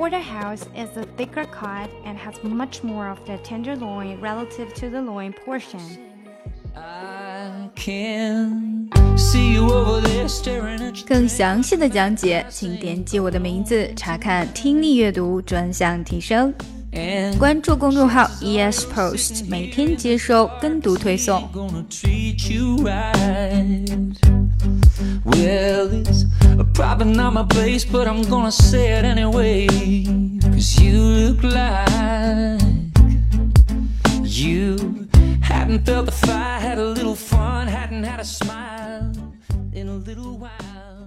porterhouse is a thicker cut and has much more of the tenderloin relative to the loin portion. I can see you over there staring at you. 更详细的讲解，请点击我的名字查看听力阅读专项提升。 And 关注公众号 ES Post，每天接收跟读推送。 Probably not my place, but I'm gonna say it anyway. Cause you look like you hadn't felt the fire, had a little fun, hadn't had a smile in a little while.